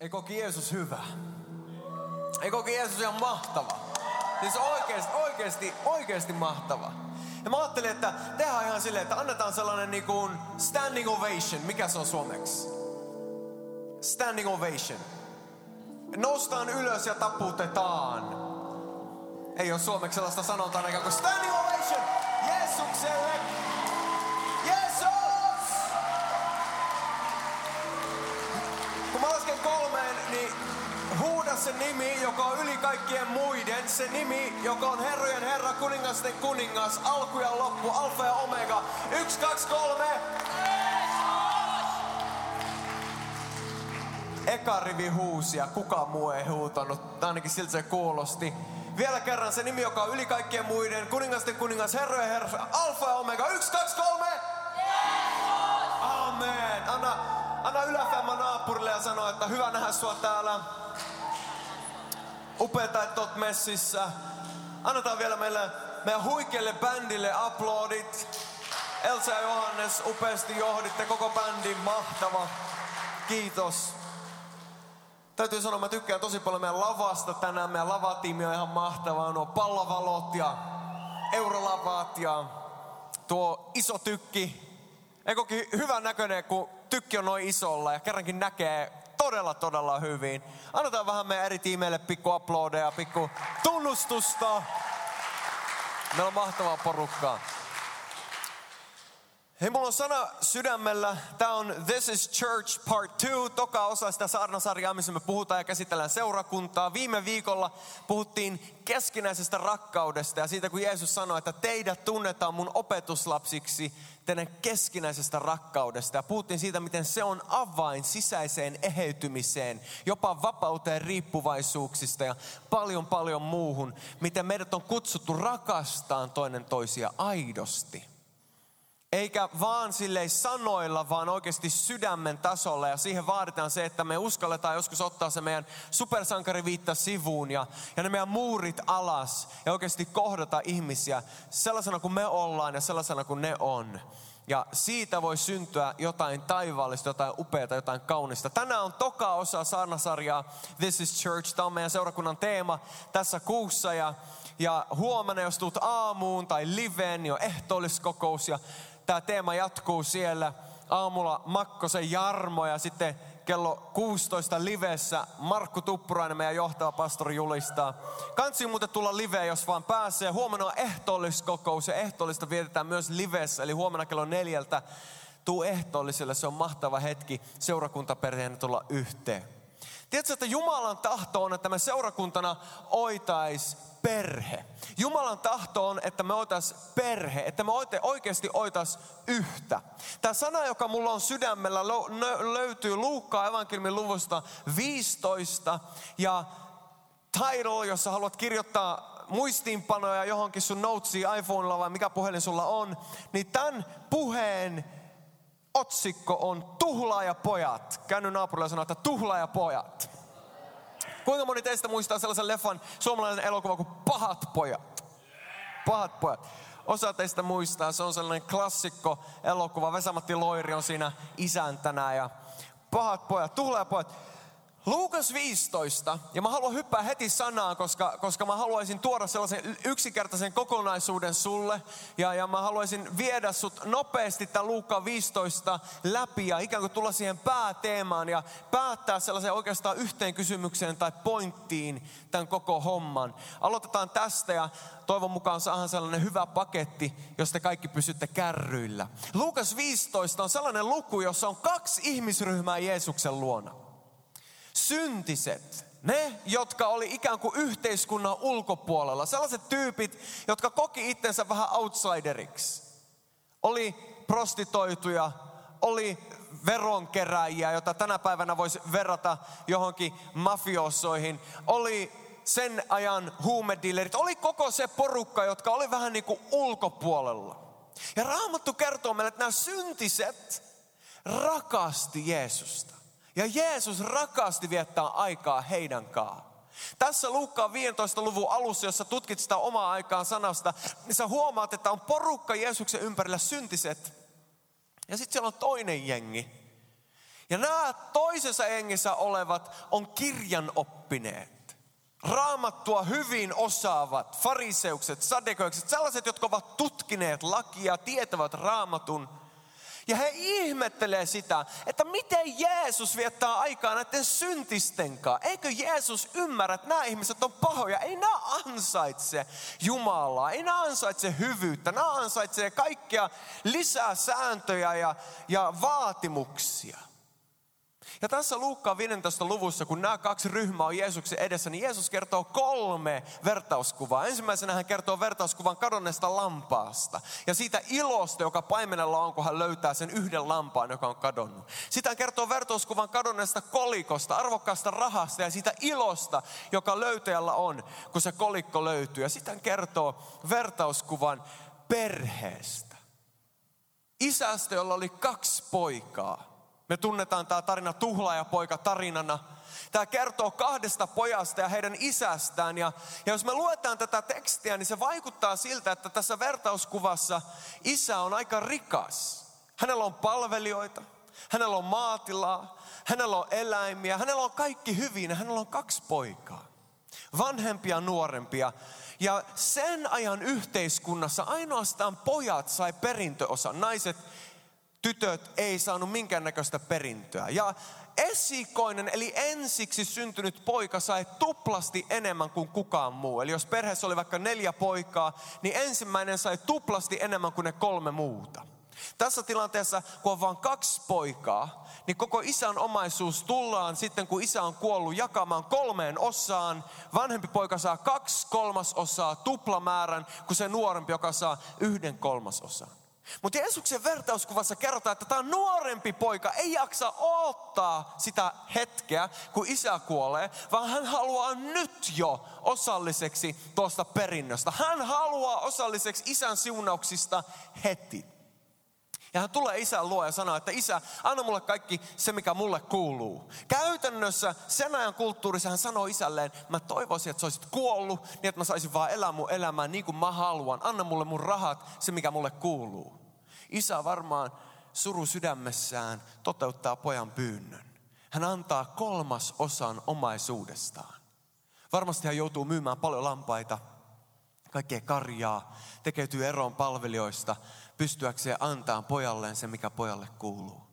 Ei koki Jeesus hyvä? Ei koki Jeesus ihan mahtava? Siis oikeasti, oikeasti, oikeasti mahtava. Ja mä ajattelin, että tehdään ihan silleen, että annetaan sellainen niin kuin standing ovation. Mikä se on suomeksi? Standing ovation. Noustaan ylös ja taputetaan. Ei ole suomeksi sellaista sanontaa eikä kuin standing ovation Jeesukselle. Se nimi, joka on yli kaikkien muiden. Se nimi, joka on herrojen herra, kuningasten kuningas, alku ja loppu, alfa ja omega. Yksi, kaksi, kolme. Eka rivi huusi ja kukaan muu ei huutanut. Ainakin siltä se kuulosti. Vielä kerran se nimi, joka on yli kaikkien muiden. Kuningasten kuningas, herrojen herra, alfa ja omega. Yksi, kaksi, kolme. Amen. Anna, anna yläfemma naapurille ja sano, että hyvä nähdä sua täällä. Upeeta, että oot messissä. Annetaan vielä meille, meidän huikealle bändille aplodit. Elsa ja Johannes, upeasti johditte koko bändin, mahtava. Kiitos. Täytyy sanoa, mä tykkään tosi paljon meidän lavasta tänään. Meidän lavatiimi on ihan mahtavaa. Nuo pallovalot ja eurolavat ja tuo iso tykki. Eikokin hyvän näköinen, kun tykki on noin isolla ja kerrankin näkee todella, todella hyvin. Annetaan vähän meidän eri tiimeille pikku uploadeja, pikku tunnustusta. Meillä on mahtavaa porukkaa. Hei, mulla on sana sydämellä. Tämä on This is Church Part 2, toka osa sitä saarnasarjaa, missä me puhutaan ja käsitellään seurakuntaa. Viime viikolla puhuttiin keskinäisestä rakkaudesta ja siitä, kun Jeesus sanoi, että teidät tunnetaan mun opetuslapsiksi teidän keskinäisestä rakkaudesta. Ja puhuttiin siitä, miten se on avain sisäiseen eheytymiseen, jopa vapauteen riippuvaisuuksista ja paljon paljon muuhun. Miten meidät on kutsuttu rakastaan toinen toisia aidosti. Eikä vaan sille sanoilla, vaan oikeasti sydämen tasolla. Ja siihen vaaditaan se, että me uskalletaan joskus ottaa se meidän supersankariviitta sivuun ja, ja ne meidän muurit alas. Ja oikeasti kohdata ihmisiä sellaisena kuin me ollaan ja sellaisena kuin ne on. Ja siitä voi syntyä jotain taivaallista, jotain upeata, jotain kaunista. Tänään on toka osa saarnasarjaa This is Church. Tämä on meidän seurakunnan teema tässä kuussa. Ja, ja huomenna, jos tulet aamuun tai liveen, niin on ehtoolliskokous. Ja tämä teema jatkuu siellä aamulla Makkosen Jarmo ja sitten kello 16 livessä Markku Tuppurainen, meidän johtava pastori julistaa. Kansi muuten tulla liveen, jos vaan pääsee. Huomenna on ehtoolliskokous ja ehtoollista vietetään myös livessä, eli huomenna kello neljältä. Tuu ehtoolliselle, se on mahtava hetki seurakuntaperheen tulla yhteen. Tiedätkö, että Jumalan tahto on, että me seurakuntana oitais perhe. Jumalan tahto on, että me oitais perhe, että me oikeasti oitais yhtä. Tämä sana, joka mulla on sydämellä, löytyy Luukkaa evankeliumin luvusta 15 ja title, jossa haluat kirjoittaa muistiinpanoja johonkin sun notesiin iPhonella vai mikä puhelin sulla on, niin tämän puheen otsikko on Tuhlaajapojat. Käänny naapurille ja sano, että Tuhlaajapojat. Kuinka moni teistä muistaa sellaisen leffan, suomalainen elokuva kuin Pahat pojat? Pahat pojat. Osa teistä muistaa, se on sellainen klassikko elokuva. Vesamatti Loiri on siinä isäntänä ja pahat pojat, tuhlaajapojat. Luukas 15, ja mä haluan hyppää heti sanaan, koska, koska mä haluaisin tuoda sellaisen yksinkertaisen kokonaisuuden sulle. Ja, ja mä haluaisin viedä sut nopeasti tämän Luukkaan 15 läpi ja ikään kuin tulla siihen pääteemaan ja päättää sellaisen oikeastaan yhteen kysymykseen tai pointtiin tämän koko homman. Aloitetaan tästä ja toivon mukaan saadaan sellainen hyvä paketti, josta kaikki pysytte kärryillä. Luukas 15 on sellainen luku, jossa on kaksi ihmisryhmää Jeesuksen luona syntiset, ne, jotka oli ikään kuin yhteiskunnan ulkopuolella, sellaiset tyypit, jotka koki itsensä vähän outsideriksi. Oli prostitoituja, oli veronkeräjiä, jota tänä päivänä voisi verrata johonkin mafiosoihin. Oli sen ajan huumedillerit, oli koko se porukka, jotka oli vähän niin kuin ulkopuolella. Ja Raamattu kertoo meille, että nämä syntiset rakasti Jeesusta. Ja Jeesus rakasti viettää aikaa heidän kanssaan. Tässä Luukkaan 15 luvun alussa, jossa tutkit sitä omaa aikaan sanasta, niin sä huomaat, että on porukka Jeesuksen ympärillä syntiset. Ja sitten siellä on toinen jengi. Ja nämä toisessa hengissä olevat on kirjanoppineet. Raamattua hyvin osaavat, fariseukset, sadekoikset, sellaiset, jotka ovat tutkineet lakia, tietävät raamatun – ja he ihmettelee sitä, että miten Jeesus viettää aikaa näiden syntisten kanssa. Eikö Jeesus ymmärrä, että nämä ihmiset on pahoja? Ei nämä ansaitse Jumalaa, ei nämä ansaitse hyvyyttä. Nämä ansaitsee kaikkia lisää sääntöjä ja, ja vaatimuksia. Ja tässä Luukkaan 15 luvussa, kun nämä kaksi ryhmää on Jeesuksen edessä, niin Jeesus kertoo kolme vertauskuvaa. Ensimmäisenä hän kertoo vertauskuvan kadonneesta lampaasta. Ja siitä ilosta, joka paimenella on, kun hän löytää sen yhden lampaan, joka on kadonnut. Sitten hän kertoo vertauskuvan kadonneesta kolikosta, arvokkaasta rahasta ja siitä ilosta, joka löytäjällä on, kun se kolikko löytyy. Ja sitten hän kertoo vertauskuvan perheestä. Isästä, jolla oli kaksi poikaa. Me tunnetaan tämä tarina tuhlaajapoika tarinana. Tämä kertoo kahdesta pojasta ja heidän isästään. Ja, ja jos me luetaan tätä tekstiä, niin se vaikuttaa siltä, että tässä vertauskuvassa isä on aika rikas. Hänellä on palvelijoita, hänellä on maatilaa, hänellä on eläimiä, hänellä on kaikki hyvin hänellä on kaksi poikaa. Vanhempia, nuorempia. Ja sen ajan yhteiskunnassa ainoastaan pojat sai perintöosa, naiset tytöt ei saanut minkäännäköistä perintöä. Ja esikoinen, eli ensiksi syntynyt poika sai tuplasti enemmän kuin kukaan muu. Eli jos perheessä oli vaikka neljä poikaa, niin ensimmäinen sai tuplasti enemmän kuin ne kolme muuta. Tässä tilanteessa, kun on vain kaksi poikaa, niin koko isän omaisuus tullaan sitten, kun isä on kuollut, jakamaan kolmeen osaan. Vanhempi poika saa kaksi kolmasosaa tuplamäärän, kuin se nuorempi, joka saa yhden kolmasosan. Mutta Jeesuksen vertauskuvassa kerrotaan, että tämä nuorempi poika ei jaksa odottaa sitä hetkeä, kun isä kuolee, vaan hän haluaa nyt jo osalliseksi tuosta perinnöstä. Hän haluaa osalliseksi isän siunauksista heti. Ja hän tulee isän luo ja sanoo, että isä, anna mulle kaikki se, mikä mulle kuuluu. Käytännössä sen ajan kulttuurissa hän sanoo isälleen, mä toivoisin, että sä olisit kuollut, niin että mä saisin vaan elää mun elämää niin kuin mä haluan. Anna mulle mun rahat, se mikä mulle kuuluu. Isä varmaan suru sydämessään toteuttaa pojan pyynnön. Hän antaa kolmas osan omaisuudestaan. Varmasti hän joutuu myymään paljon lampaita, kaikkea karjaa, tekeytyy eroon palvelijoista, pystyäkseen antaa pojalleen se, mikä pojalle kuuluu.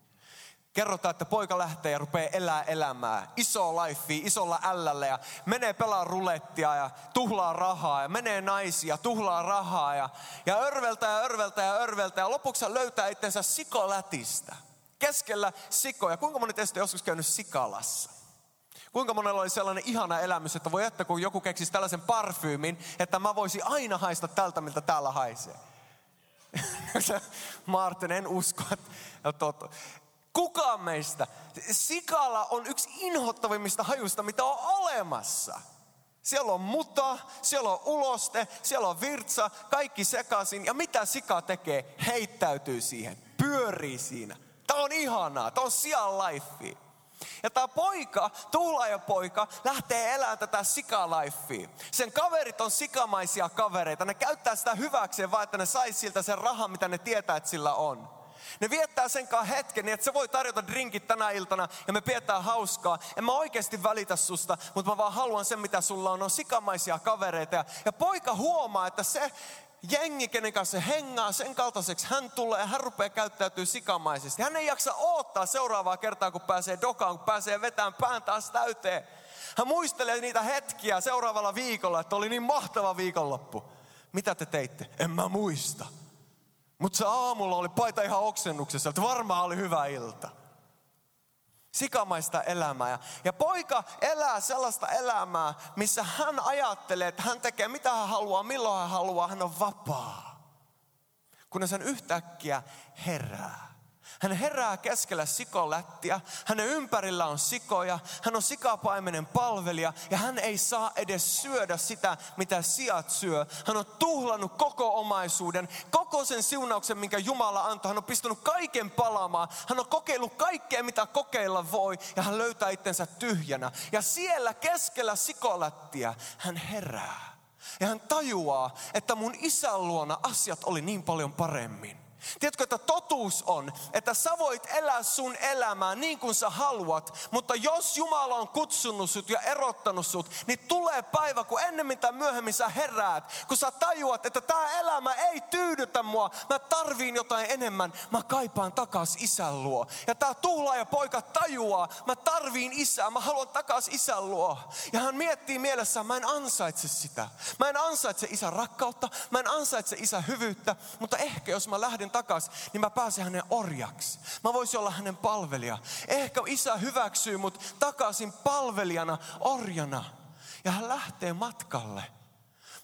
Kerrotaan, että poika lähtee ja rupeaa elää elämää. Iso life, isolla ällällä ja menee pelaa rulettia ja tuhlaa rahaa ja menee naisia, tuhlaa rahaa ja, ja örveltää ja örveltää ja örveltää ja lopuksi löytää itsensä sikolätistä. Keskellä sikoja. Kuinka moni teistä joskus käynyt sikalassa? Kuinka monella oli sellainen ihana elämys, että voi että kun joku keksisi tällaisen parfyymin, että mä voisin aina haista tältä, miltä täällä haisee. Martin, en usko, että kukaan meistä. Sikala on yksi inhottavimmista hajuista, mitä on olemassa. Siellä on muta, siellä on uloste, siellä on virtsa, kaikki sekaisin. Ja mitä sika tekee? Heittäytyy siihen, pyörii siinä. Tämä on ihanaa, tämä on sian life. Ja tämä poika, poika, lähtee elämään tätä sikalifea. Sen kaverit on sikamaisia kavereita. Ne käyttää sitä hyväkseen vaan, että ne saisi siltä sen rahan, mitä ne tietää, että sillä on. Ne viettää sen kanssa hetken, niin että se voi tarjota drinkit tänä iltana ja me pidetään hauskaa. En mä oikeasti välitä susta, mutta mä vaan haluan sen, mitä sulla on. On sikamaisia kavereita. Ja poika huomaa, että se jengi, kenen kanssa se hengaa, sen kaltaiseksi hän tulee ja hän rupeaa käyttäytyy sikamaisesti. Hän ei jaksa odottaa seuraavaa kertaa, kun pääsee dokaan, kun pääsee vetämään pään taas täyteen. Hän muistelee niitä hetkiä seuraavalla viikolla, että oli niin mahtava viikonloppu. Mitä te teitte? En mä muista. Mutta se aamulla oli paita ihan oksennuksessa, että varmaan oli hyvä ilta. Sikamaista elämää. Ja, ja poika elää sellaista elämää, missä hän ajattelee, että hän tekee mitä hän haluaa, milloin hän haluaa, hän on vapaa. Kunnes hän yhtäkkiä herää. Hän herää keskellä sikolättiä, hänen ympärillä on sikoja, hän on sikapaimenen palvelija ja hän ei saa edes syödä sitä, mitä sijat syö. Hän on tuhlannut koko omaisuuden, koko sen siunauksen, minkä Jumala antoi. Hän on pistänyt kaiken palaamaan. Hän on kokeillut kaikkea, mitä kokeilla voi ja hän löytää itsensä tyhjänä. Ja siellä keskellä sikolättiä hän herää. Ja hän tajuaa, että mun isän luona asiat oli niin paljon paremmin. Tiedätkö, että totuus on, että sä voit elää sun elämää niin kuin sä haluat, mutta jos Jumala on kutsunut sut ja erottanut sut, niin tulee päivä, kun ennemmin tai myöhemmin sä heräät, kun sä tajuat, että tämä elämä ei tyydytä mua, mä tarviin jotain enemmän, mä kaipaan takas isän luo. Ja tää tuhlaaja poika tajuaa, mä tarviin isää, mä haluan takas isän luo. Ja hän miettii mielessään, mä en ansaitse sitä. Mä en ansaitse isän rakkautta, mä en ansaitse isän hyvyyttä, mutta ehkä jos mä lähden takaisin, niin mä pääsen hänen orjaksi. Mä voisin olla hänen palvelija. Ehkä isä hyväksyy mut takaisin palvelijana, orjana. Ja hän lähtee matkalle.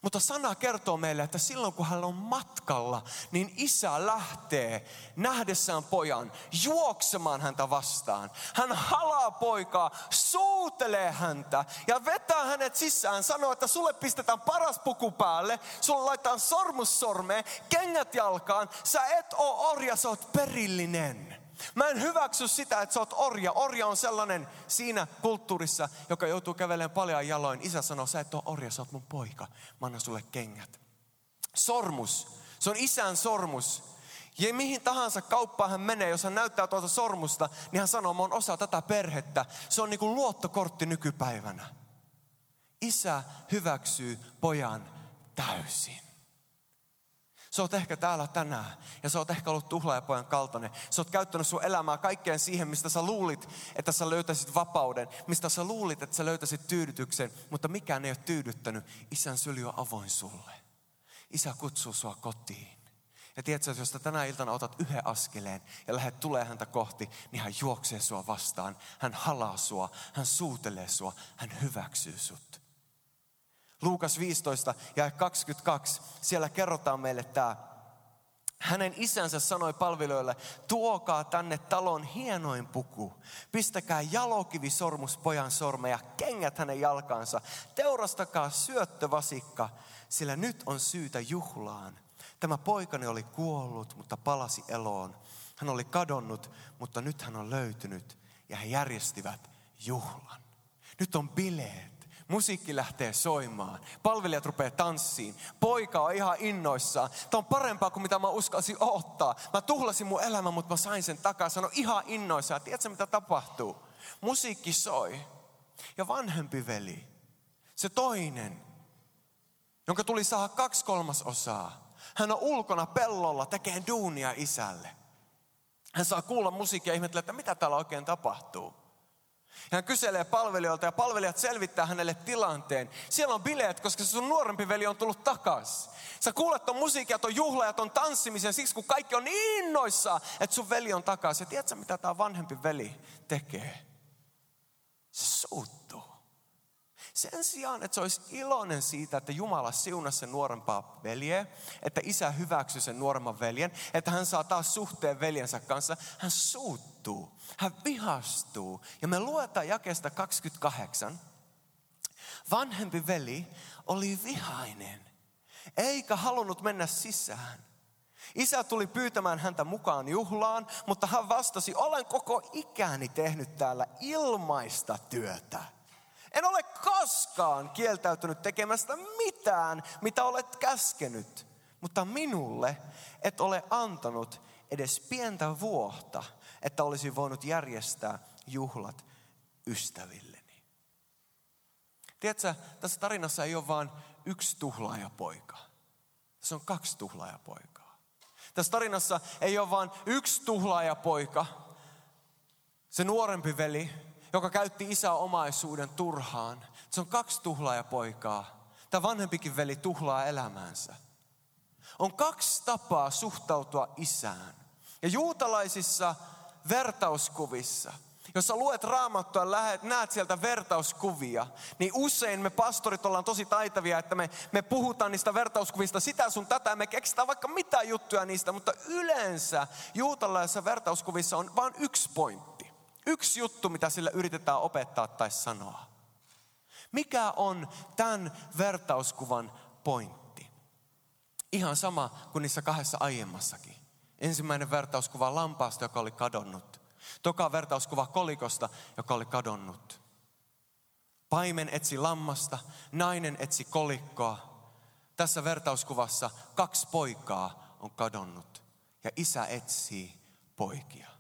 Mutta sana kertoo meille, että silloin kun hän on matkalla, niin isä lähtee nähdessään pojan juoksemaan häntä vastaan. Hän halaa poikaa, suutelee häntä ja vetää hänet sisään. Sanoo, että sulle pistetään paras puku päälle, sulle laitetaan sormus sormeen, kengät jalkaan. Sä et oo orja, sä oot perillinen. Mä en hyväksy sitä, että sä oot orja. Orja on sellainen siinä kulttuurissa, joka joutuu kävelemään paljon jaloin. Isä sanoo, sä et ole orja, sä oot mun poika. Mä annan sulle kengät. Sormus. Se on isän sormus. Ja mihin tahansa kauppaan hän menee, jos hän näyttää tuota sormusta, niin hän sanoo, mä oon osa tätä perhettä. Se on niin kuin luottokortti nykypäivänä. Isä hyväksyy pojan täysin. Sä oot ehkä täällä tänään ja sä oot ehkä ollut tuhlaajapojan kaltainen. Sä oot käyttänyt sun elämää kaikkeen siihen, mistä sä luulit, että sä löytäisit vapauden. Mistä sä luulit, että sä löytäisit tyydytyksen, mutta mikään ei ole tyydyttänyt. Isän syli on avoin sulle. Isä kutsuu sua kotiin. Ja tiedätkö, että jos sä tänä iltana otat yhden askeleen ja lähdet tulee häntä kohti, niin hän juoksee sua vastaan. Hän halaa sua, hän suutelee sua, hän hyväksyy sut. Luukas 15 ja 22, siellä kerrotaan meille tämä. Hänen isänsä sanoi palvelijoille, tuokaa tänne talon hienoin puku. Pistäkää jalokivi sormus pojan sormeja, kengät hänen jalkansa. Teurastakaa syöttövasikka, sillä nyt on syytä juhlaan. Tämä poikani oli kuollut, mutta palasi eloon. Hän oli kadonnut, mutta nyt hän on löytynyt. Ja he järjestivät juhlan. Nyt on bileet musiikki lähtee soimaan, palvelijat rupeaa tanssiin, poika on ihan innoissaan. Tämä on parempaa kuin mitä mä uskalsin ottaa. Mä tuhlasin mun elämän, mutta mä sain sen takaisin. On ihan innoissaan. Tiedätkö mitä tapahtuu? Musiikki soi. Ja vanhempi veli, se toinen, jonka tuli saada kaksi kolmasosaa. Hän on ulkona pellolla tekee duunia isälle. Hän saa kuulla musiikkia ja ihmettelee, että mitä täällä oikein tapahtuu. Hän kyselee palvelijoilta ja palvelijat selvittää hänelle tilanteen. Siellä on bileet, koska se sun nuorempi veli on tullut takas. Sä kuulet ton musiikia, ton juhla ja ton tanssimisen siksi, kun kaikki on niin innoissa, että sun veli on takas. Ja tiedätkö, mitä tämä vanhempi veli tekee? Se suuttuu. Sen sijaan, että se olisi iloinen siitä, että Jumala siunasi sen nuorempaa veljeä, että isä hyväksyi sen nuoremman veljen, että hän saa taas suhteen veljensä kanssa, hän suuttuu, hän vihastuu. Ja me luetaan jakesta 28. Vanhempi veli oli vihainen, eikä halunnut mennä sisään. Isä tuli pyytämään häntä mukaan juhlaan, mutta hän vastasi, olen koko ikäni tehnyt täällä ilmaista työtä. En ole koskaan kieltäytynyt tekemästä mitään, mitä olet käskenyt. Mutta minulle et ole antanut edes pientä vuotta, että olisi voinut järjestää juhlat ystävilleni. Tiedätkö, tässä tarinassa ei ole vain yksi tuhlaajapoika. Tässä on kaksi tuhlaajapoikaa. Tässä tarinassa ei ole vain yksi tuhlaajapoika, se nuorempi veli, joka käytti isä omaisuuden turhaan. Se on kaksi tuhlaajapoikaa. Tämä vanhempikin veli tuhlaa elämäänsä. On kaksi tapaa suhtautua isään. Ja juutalaisissa vertauskuvissa, jos sä luet raamattua, lähet, näet sieltä vertauskuvia, niin usein me pastorit ollaan tosi taitavia, että me, me puhutaan niistä vertauskuvista sitä sun tätä, me keksitään vaikka mitä juttuja niistä, mutta yleensä juutalaisissa vertauskuvissa on vain yksi pointti. Yksi juttu, mitä sillä yritetään opettaa tai sanoa. Mikä on tämän vertauskuvan pointti? Ihan sama kuin niissä kahdessa aiemmassakin. Ensimmäinen vertauskuva lampaasta, joka oli kadonnut. Toka vertauskuva kolikosta, joka oli kadonnut. Paimen etsi lammasta, nainen etsi kolikkoa. Tässä vertauskuvassa kaksi poikaa on kadonnut ja isä etsii poikia.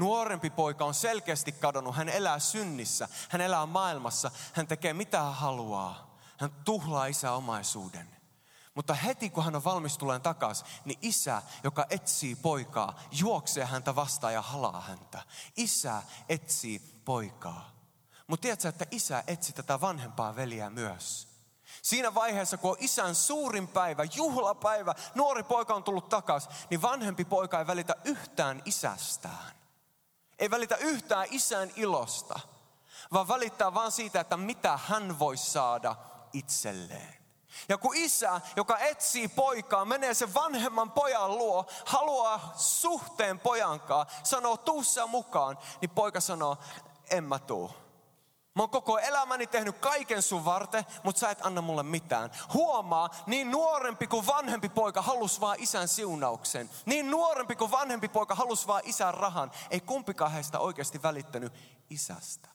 Nuorempi poika on selkeästi kadonnut. Hän elää synnissä. Hän elää maailmassa. Hän tekee mitä hän haluaa. Hän tuhlaa isä omaisuuden. Mutta heti kun hän on valmis tulemaan takaisin, niin isä, joka etsii poikaa, juoksee häntä vastaan ja halaa häntä. Isä etsii poikaa. Mutta tiedätkö, että isä etsi tätä vanhempaa veliä myös. Siinä vaiheessa, kun on isän suurin päivä, juhlapäivä, nuori poika on tullut takaisin, niin vanhempi poika ei välitä yhtään isästään. Ei välitä yhtään isän ilosta, vaan välittää vaan siitä, että mitä hän voi saada itselleen. Ja kun isä, joka etsii poikaa, menee sen vanhemman pojan luo, haluaa suhteen pojankaan, sanoo tuu mukaan, niin poika sanoo, en mä tuu. Mä oon koko elämäni tehnyt kaiken sun varten, mutta sä et anna mulle mitään. Huomaa, niin nuorempi kuin vanhempi poika halus vaan isän siunauksen. Niin nuorempi kuin vanhempi poika halus vaan isän rahan. Ei kumpikaan heistä oikeasti välittänyt isästä.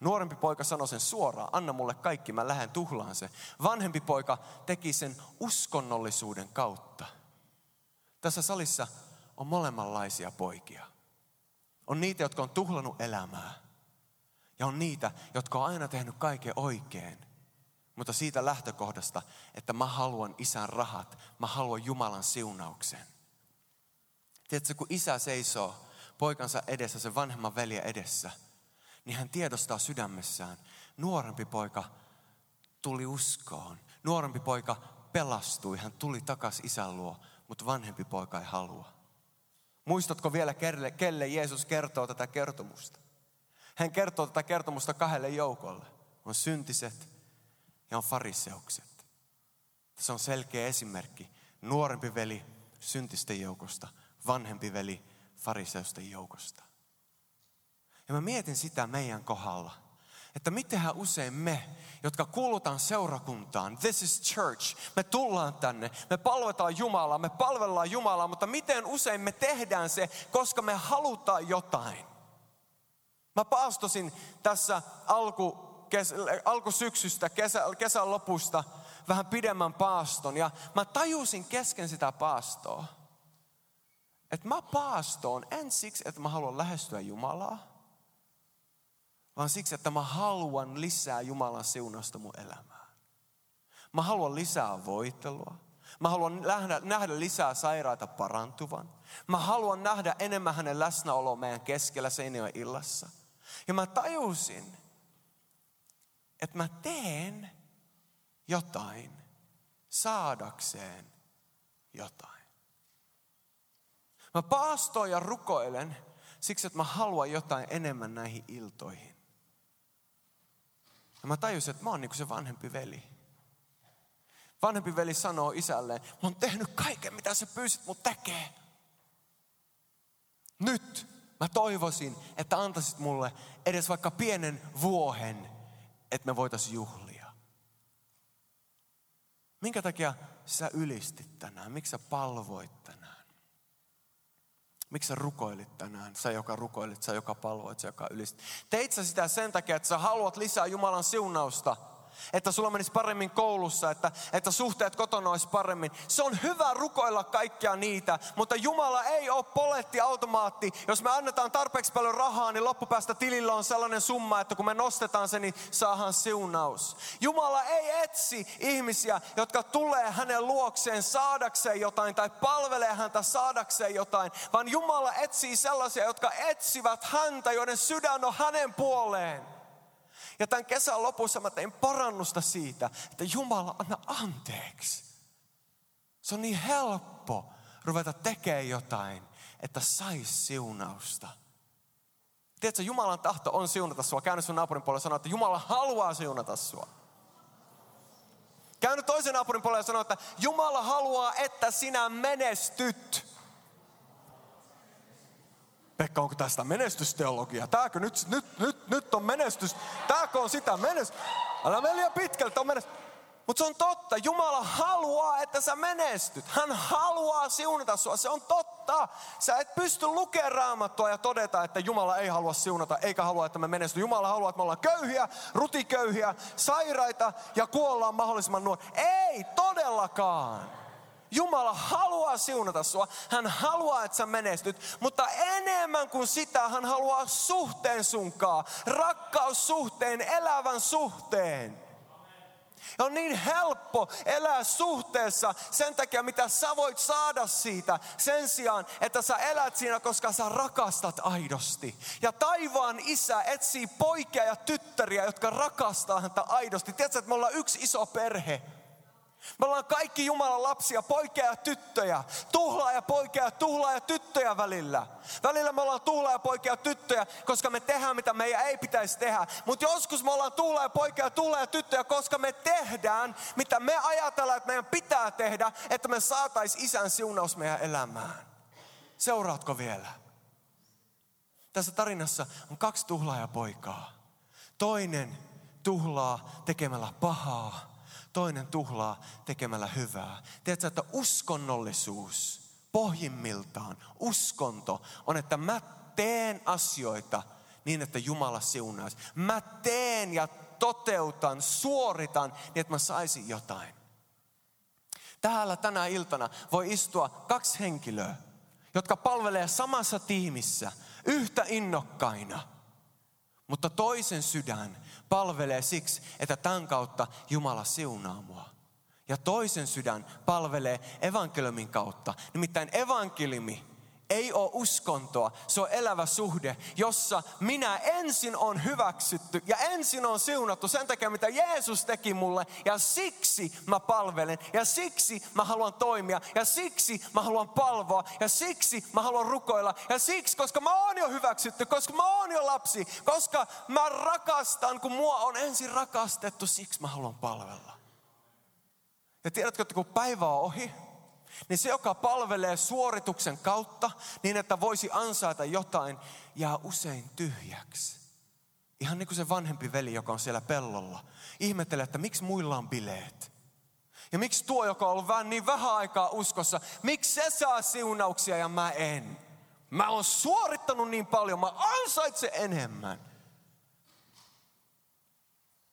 Nuorempi poika sanoi sen suoraan, anna mulle kaikki, mä lähden tuhlaan se. Vanhempi poika teki sen uskonnollisuuden kautta. Tässä salissa on molemmanlaisia poikia. On niitä, jotka on tuhlannut elämää. Ja on niitä, jotka on aina tehnyt kaiken oikein. Mutta siitä lähtökohdasta, että mä haluan isän rahat, mä haluan Jumalan siunauksen. Tiedätkö, kun isä seisoo poikansa edessä, sen vanhemman veljen edessä – niin hän tiedostaa sydämessään, nuorempi poika tuli uskoon. Nuorempi poika pelastui, hän tuli takaisin isän luo, mutta vanhempi poika ei halua. Muistatko vielä, kelle, kelle Jeesus kertoo tätä kertomusta? Hän kertoo tätä kertomusta kahdelle joukolle. On syntiset ja on fariseukset. Se on selkeä esimerkki. Nuorempi veli syntisten joukosta, vanhempi veli fariseusten joukosta. Ja mä mietin sitä meidän kohdalla. Että mitenhän usein me, jotka kuulutaan seurakuntaan, this is church, me tullaan tänne, me palvetaan Jumalaa, me palvellaan Jumalaa, mutta miten usein me tehdään se, koska me halutaan jotain. Mä paastosin tässä alku, kes, alkusyksystä, kesä, kesän lopusta vähän pidemmän paaston ja mä tajusin kesken sitä paastoa, että mä paastoon en siksi, että mä haluan lähestyä Jumalaa, vaan siksi, että mä haluan lisää Jumalan siunausta mun elämään. Mä haluan lisää voitelua. Mä haluan nähdä, nähdä lisää sairaita parantuvan. Mä haluan nähdä enemmän hänen läsnäoloa meidän keskellä Seinäjoen illassa. Ja mä tajusin, että mä teen jotain saadakseen jotain. Mä paastoin ja rukoilen siksi, että mä haluan jotain enemmän näihin iltoihin. Ja mä tajusin, että mä oon niin kuin se vanhempi veli. Vanhempi veli sanoo isälleen, mä oon tehnyt kaiken, mitä sä pyysit mut tekee. Nyt mä toivoisin, että antaisit mulle edes vaikka pienen vuohen, että me voitaisiin juhlia. Minkä takia sä ylistit tänään? Miksi sä palvoit tänään? Miksi sä rukoilit tänään? Sä, joka rukoilit, sä, joka palvoit, sä, joka ylistit. Teit sä sitä sen takia, että sä haluat lisää Jumalan siunausta – että sulla menisi paremmin koulussa, että, että suhteet kotona olisi paremmin. Se on hyvä rukoilla kaikkia niitä, mutta Jumala ei ole poletti automaatti. Jos me annetaan tarpeeksi paljon rahaa, niin loppupäästä tilillä on sellainen summa, että kun me nostetaan se, niin saadaan siunaus. Jumala ei etsi ihmisiä, jotka tulee hänen luokseen saadakseen jotain tai palvelee häntä saadakseen jotain, vaan Jumala etsii sellaisia, jotka etsivät häntä, joiden sydän on hänen puoleen. Ja tämän kesän lopussa mä tein parannusta siitä, että Jumala anna anteeksi. Se on niin helppo ruveta tekemään jotain, että sais siunausta. Tiedätkö, Jumalan tahto on siunata sua. Käänny sun naapurin puolelle ja sano, että Jumala haluaa siunata sua. Käynyt toisen naapurin puolelle ja sano, että Jumala haluaa, että sinä menestyt. Pekka, onko tästä menestysteologia? Tääkö nyt, nyt, nyt, nyt on menestys? Tääkö on sitä menestys? Älä mene liian pitkälle, on menestys. Mutta se on totta, Jumala haluaa, että sä menestyt. Hän haluaa siunata sua, se on totta. Sä et pysty lukemaan raamattua ja todeta, että Jumala ei halua siunata, eikä halua, että me menesty. Jumala haluaa, että me ollaan köyhiä, rutiköyhiä, sairaita ja kuollaan mahdollisimman nuori. Ei todellakaan. Jumala haluaa siunata sua. Hän haluaa, että sä menestyt. Mutta enemmän kuin sitä hän haluaa suhteen sunkaa. Rakkaussuhteen, elävän suhteen. Ja on niin helppo elää suhteessa sen takia, mitä sä voit saada siitä. Sen sijaan, että sä elät siinä, koska sä rakastat aidosti. Ja taivaan isä etsii poikia ja tyttäriä, jotka rakastaa häntä aidosti. Tiedätkö, että me ollaan yksi iso perhe. Me ollaan kaikki Jumalan lapsia, poikia ja tyttöjä. Tuhlaa ja poikia ja tuhlaa ja tyttöjä välillä. Välillä me ollaan tuhlaa ja poikia ja tyttöjä, koska me tehdään mitä meidän ei pitäisi tehdä. Mutta joskus me ollaan tuhlaa ja poikia ja tuhlaa ja tyttöjä, koska me tehdään mitä me ajatellaan, että meidän pitää tehdä, että me saatais isän siunaus meidän elämään. Seuraatko vielä? Tässä tarinassa on kaksi tuhlaa ja poikaa. Toinen tuhlaa tekemällä pahaa toinen tuhlaa tekemällä hyvää. Tiedätkö, että uskonnollisuus pohjimmiltaan, uskonto on, että mä teen asioita niin, että Jumala siunaisi. Mä teen ja toteutan, suoritan niin, että mä saisin jotain. Täällä tänä iltana voi istua kaksi henkilöä, jotka palvelee samassa tiimissä yhtä innokkaina. Mutta toisen sydän palvelee siksi, että tämän kautta Jumala siunaa mua. Ja toisen sydän palvelee evankeliumin kautta. Nimittäin evankeliumi ei ole uskontoa, se on elävä suhde, jossa minä ensin on hyväksytty ja ensin on siunattu sen takia, mitä Jeesus teki mulle. Ja siksi mä palvelen ja siksi mä haluan toimia ja siksi mä haluan palvoa ja siksi mä haluan rukoilla. Ja siksi, koska mä oon jo hyväksytty, koska mä oon jo lapsi, koska mä rakastan, kun mua on ensin rakastettu, siksi mä haluan palvella. Ja tiedätkö, että kun päivä on ohi, niin se, joka palvelee suorituksen kautta niin, että voisi ansaita jotain, jää usein tyhjäksi. Ihan niin kuin se vanhempi veli, joka on siellä pellolla. Ihmettelee, että miksi muilla on bileet. Ja miksi tuo, joka on ollut vähän niin vähän aikaa uskossa, miksi se saa siunauksia ja mä en? Mä oon suorittanut niin paljon, mä ansaitsen enemmän.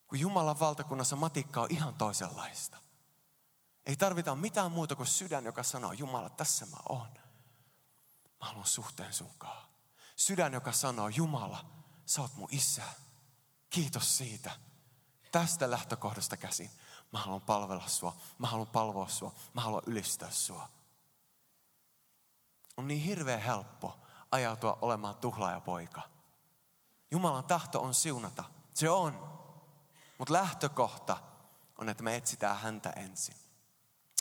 Kun Jumalan valtakunnassa matikka on ihan toisenlaista. Ei tarvita mitään muuta kuin sydän, joka sanoo, Jumala, tässä mä oon. Mä haluan suhteen sunkaan. Sydän, joka sanoo, Jumala, sä oot mun isä. Kiitos siitä. Tästä lähtökohdasta käsin. Mä haluan palvella sua. Mä haluan palvoa sua. Mä haluan ylistää sua. On niin hirveän helppo ajautua olemaan tuhlaaja poika. Jumalan tahto on siunata. Se on. Mutta lähtökohta on, että me etsitään häntä ensin.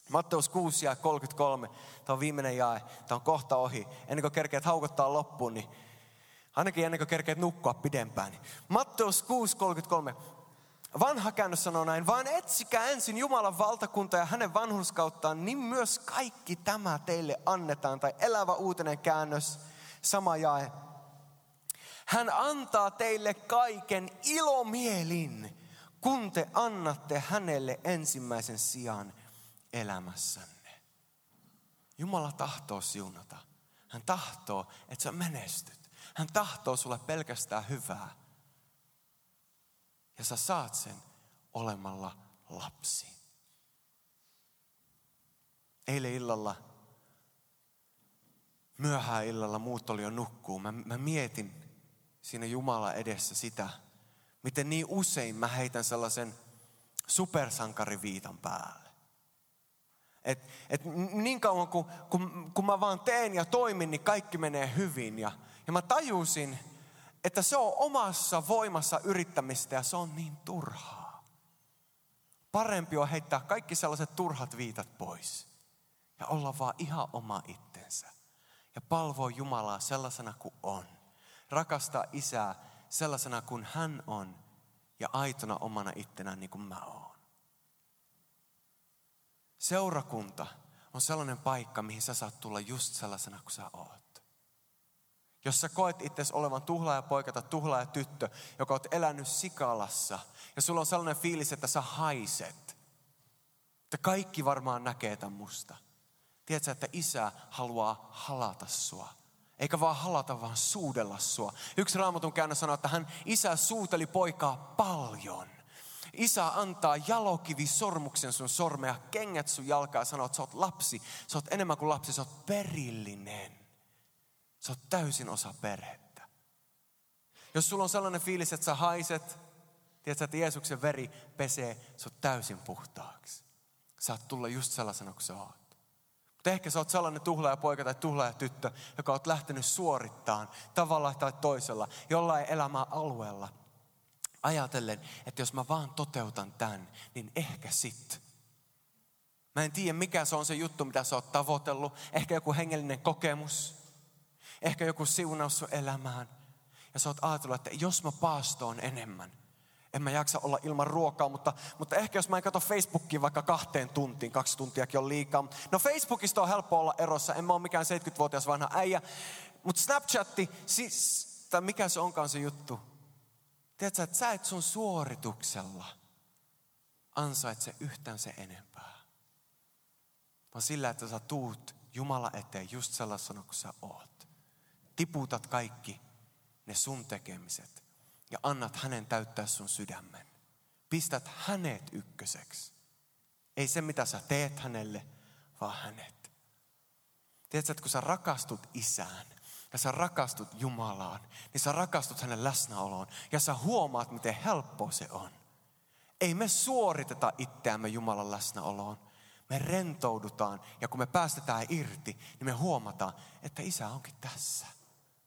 Matteus 6 ja 33, tämä on viimeinen jae, tämä on kohta ohi. Ennen kuin kerkeät haukottaa loppuun, niin ainakin ennen kuin kerkeät nukkua pidempään. Niin Matteus 6, 33. Vanha käännös sanoo näin, vaan etsikää ensin Jumalan valtakunta ja hänen vanhurskauttaan, niin myös kaikki tämä teille annetaan. Tai elävä uutinen käännös, sama jae. Hän antaa teille kaiken ilomielin, kun te annatte hänelle ensimmäisen sijaan elämässänne. Jumala tahtoo siunata. Hän tahtoo, että sä menestyt. Hän tahtoo sulle pelkästään hyvää. Ja sä saat sen olemalla lapsi. Eilen illalla, myöhään illalla, muut oli jo nukkuu. Mä, mä mietin siinä Jumala edessä sitä, miten niin usein mä heitän sellaisen supersankariviitan päälle. Et, et niin kauan kun, kun, kun mä vaan teen ja toimin, niin kaikki menee hyvin. Ja, ja mä tajusin, että se on omassa voimassa yrittämistä ja se on niin turhaa. Parempi on heittää kaikki sellaiset turhat viitat pois ja olla vaan ihan oma itsensä. Ja palvoa Jumalaa sellaisena kuin on. Rakastaa isää sellaisena kuin hän on ja aitona omana ittenään niin kuin mä oon. Seurakunta on sellainen paikka, mihin sä saat tulla just sellaisena kuin sä oot. Jos sä koet itse olevan tuhlaaja poika tai tuhlaaja tyttö, joka oot elänyt sikalassa, ja sulla on sellainen fiilis, että sä haiset, että kaikki varmaan näkee tämän musta. Tiedätkö, että isä haluaa halata sua. Eikä vaan halata, vaan suudella sua. Yksi raamatun käännös sanoo, että hän isä suuteli poikaa paljon. Isä antaa jalokivi sormuksen sun sormea, kengät sun jalkaa ja sanoo, että sä oot lapsi. Sä oot enemmän kuin lapsi, sä oot perillinen. Sä oot täysin osa perhettä. Jos sulla on sellainen fiilis, että sä haiset, tiedätkö, että Jeesuksen veri pesee sut täysin puhtaaksi. Saat tulla just sellaisena kuin sä oot. Mutta ehkä sä oot sellainen tuhlaaja poika tai tuhlaaja tyttö, joka oot lähtenyt suorittamaan tavalla tai toisella, jollain elämän alueella. Ajatellen, että jos mä vaan toteutan tämän, niin ehkä sit. Mä en tiedä, mikä se on se juttu, mitä sä oot tavoitellut. Ehkä joku hengellinen kokemus. Ehkä joku siunaus sun elämään. Ja sä oot ajatellut, että jos mä paastoon enemmän – en mä jaksa olla ilman ruokaa, mutta, mutta ehkä jos mä en katso Facebookia vaikka kahteen tuntiin, kaksi tuntiakin on liikaa. No Facebookista on helppo olla erossa, en mä ole mikään 70-vuotias vanha äijä. Mutta Snapchatti, siis, tai mikä se onkaan se juttu. Tiedätkö, että sä et sun suorituksella ansaitse yhtään se enempää. Vaan sillä, että sä tuut Jumala eteen just sellaisena kuin sä oot. Tiputat kaikki ne sun tekemiset ja annat hänen täyttää sun sydämen. Pistät hänet ykköseksi. Ei se, mitä sä teet hänelle, vaan hänet. Tiedätkö, että kun sä rakastut isään ja sä rakastut Jumalaan, niin sä rakastut hänen läsnäoloon ja sä huomaat, miten helppoa se on. Ei me suoriteta itseämme Jumalan läsnäoloon. Me rentoudutaan ja kun me päästetään irti, niin me huomataan, että isä onkin tässä.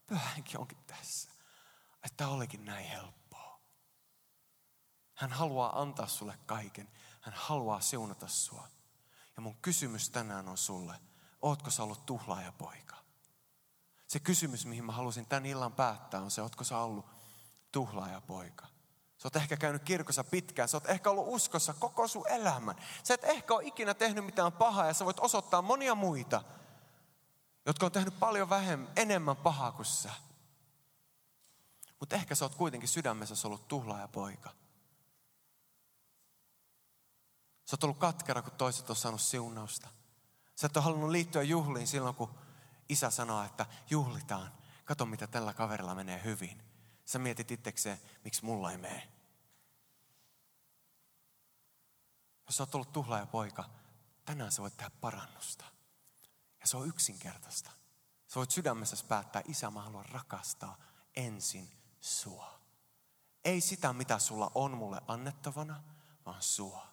Pyhänkin onkin tässä että olikin näin helppoa. Hän haluaa antaa sulle kaiken. Hän haluaa siunata sua. Ja mun kysymys tänään on sulle, ootko sä ollut tuhlaaja poika? Se kysymys, mihin mä halusin tämän illan päättää, on se, ootko sä ollut tuhlaaja poika? Sä oot ehkä käynyt kirkossa pitkään, sä oot ehkä ollut uskossa koko sun elämän. Sä et ehkä ole ikinä tehnyt mitään pahaa ja sä voit osoittaa monia muita, jotka on tehnyt paljon vähemmän, enemmän pahaa kuin sä. Mutta ehkä sä oot kuitenkin sydämessä ollut tuhlaaja poika. Sä oot ollut katkera, kun toiset on saanut siunausta. Sä et ole halunnut liittyä juhliin silloin, kun isä sanoo, että juhlitaan. Kato, mitä tällä kaverilla menee hyvin. Sä mietit itsekseen, miksi mulla ei mene. Jos sä oot ollut tuhlaaja poika, tänään sä voit tehdä parannusta. Ja se on yksinkertaista. Sä voit sydämessä päättää, isä mä haluan rakastaa ensin sua. Ei sitä, mitä sulla on mulle annettavana, vaan sua.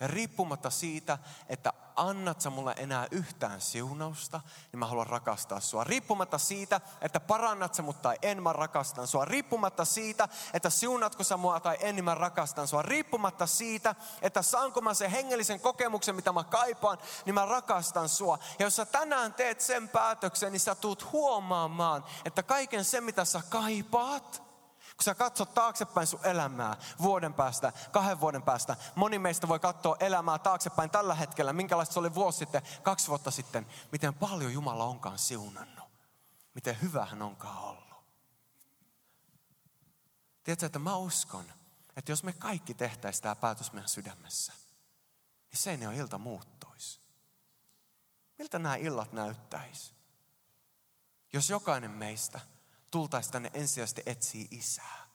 Ja riippumatta siitä, että annat sä mulle enää yhtään siunausta, niin mä haluan rakastaa sua. Riippumatta siitä, että parannat sä mut tai en, mä rakastan sua. Riippumatta siitä, että siunatko sä mua tai en, niin mä rakastan sua. Riippumatta siitä, että saanko mä sen hengellisen kokemuksen, mitä mä kaipaan, niin mä rakastan sua. Ja jos sä tänään teet sen päätöksen, niin sä tuut huomaamaan, että kaiken se, mitä sä kaipaat, kun sä katsot taaksepäin sun elämää vuoden päästä, kahden vuoden päästä, moni meistä voi katsoa elämää taaksepäin tällä hetkellä, minkälaista se oli vuosi sitten, kaksi vuotta sitten, miten paljon Jumala onkaan siunannut. Miten hyvä hän onkaan ollut. Tiedätkö, että mä uskon, että jos me kaikki tehtäisiin tämä päätös meidän sydämessä, niin se on ilta muuttuisi. Miltä nämä illat näyttäisi? Jos jokainen meistä tultaisiin tänne ensisijaisesti etsiä isää.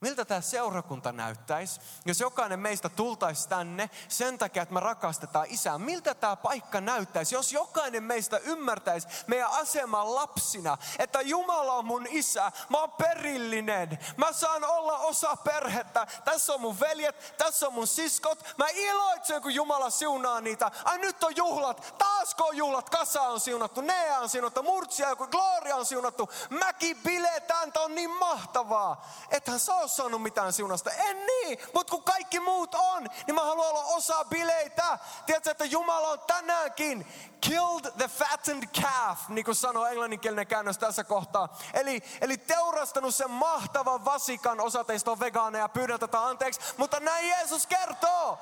Miltä tämä seurakunta näyttäisi, jos jokainen meistä tultaisi tänne sen takia, että me rakastetaan isää? Miltä tämä paikka näyttäisi, jos jokainen meistä ymmärtäisi meidän aseman lapsina, että Jumala on mun isä, mä oon perillinen, mä saan olla osa perhettä, tässä on mun veljet, tässä on mun siskot, mä iloitsen, kun Jumala siunaa niitä. Ai nyt on juhlat, taasko on juhlat, kasa on siunattu, Nea on siunattu, Murtsia, Gloria on siunattu, mäkin biletään, on niin mahtavaa. Ethän sä saanut mitään siunasta. En niin, mutta kun kaikki muut on, niin mä haluan olla osa bileitä. Tiedätkö, että Jumala on tänäänkin killed the fattened calf, niin kuin sanoo englanninkielinen käännös tässä kohtaa. Eli, eli teurastanut sen mahtavan vasikan, osa teistä on vegaaneja, pyydän tätä anteeksi, mutta näin Jeesus kertoo.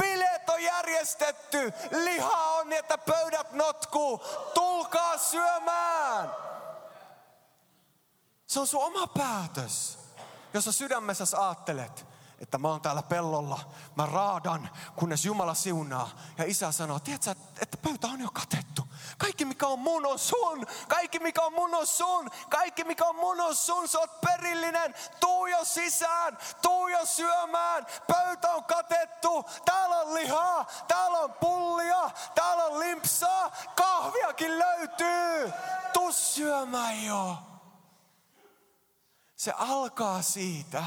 Bileet on järjestetty, liha on niin, että pöydät notkuu, tulkaa syömään. Se on sun oma päätös jos sä sydämessä ajattelet, että mä oon täällä pellolla, mä raadan, kunnes Jumala siunaa. Ja isä sanoo, tiedätkö, että pöytä on jo katettu. Kaikki mikä on mun on sun, kaikki mikä on mun on sun, kaikki mikä on mun on sun, sä oot perillinen. Tuu jo sisään, tuu jo syömään, pöytä on katettu, täällä on lihaa, täällä on pullia, täällä on limpsaa, kahviakin löytyy. Tuu syömään jo. Se alkaa siitä,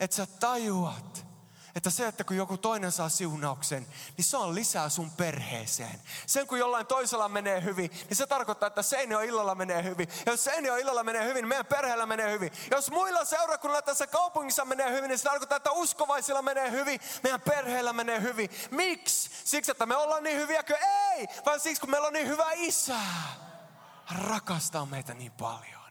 että sä tajuat, että se, että kun joku toinen saa siunauksen, niin se on lisää sun perheeseen. Sen kun jollain toisella menee hyvin, niin se tarkoittaa, että Seinio illalla menee hyvin. Ja jos Seinio illalla menee hyvin, niin meidän perheellä menee hyvin. Jos muilla seurakunnilla tässä kaupungissa menee hyvin, niin se tarkoittaa, että uskovaisilla menee hyvin, meidän perheellä menee hyvin. Miksi? Siksi, että me ollaan niin hyviäkö? Ei! Vaan siksi, kun meillä on niin hyvä isä. Hän rakastaa meitä niin paljon.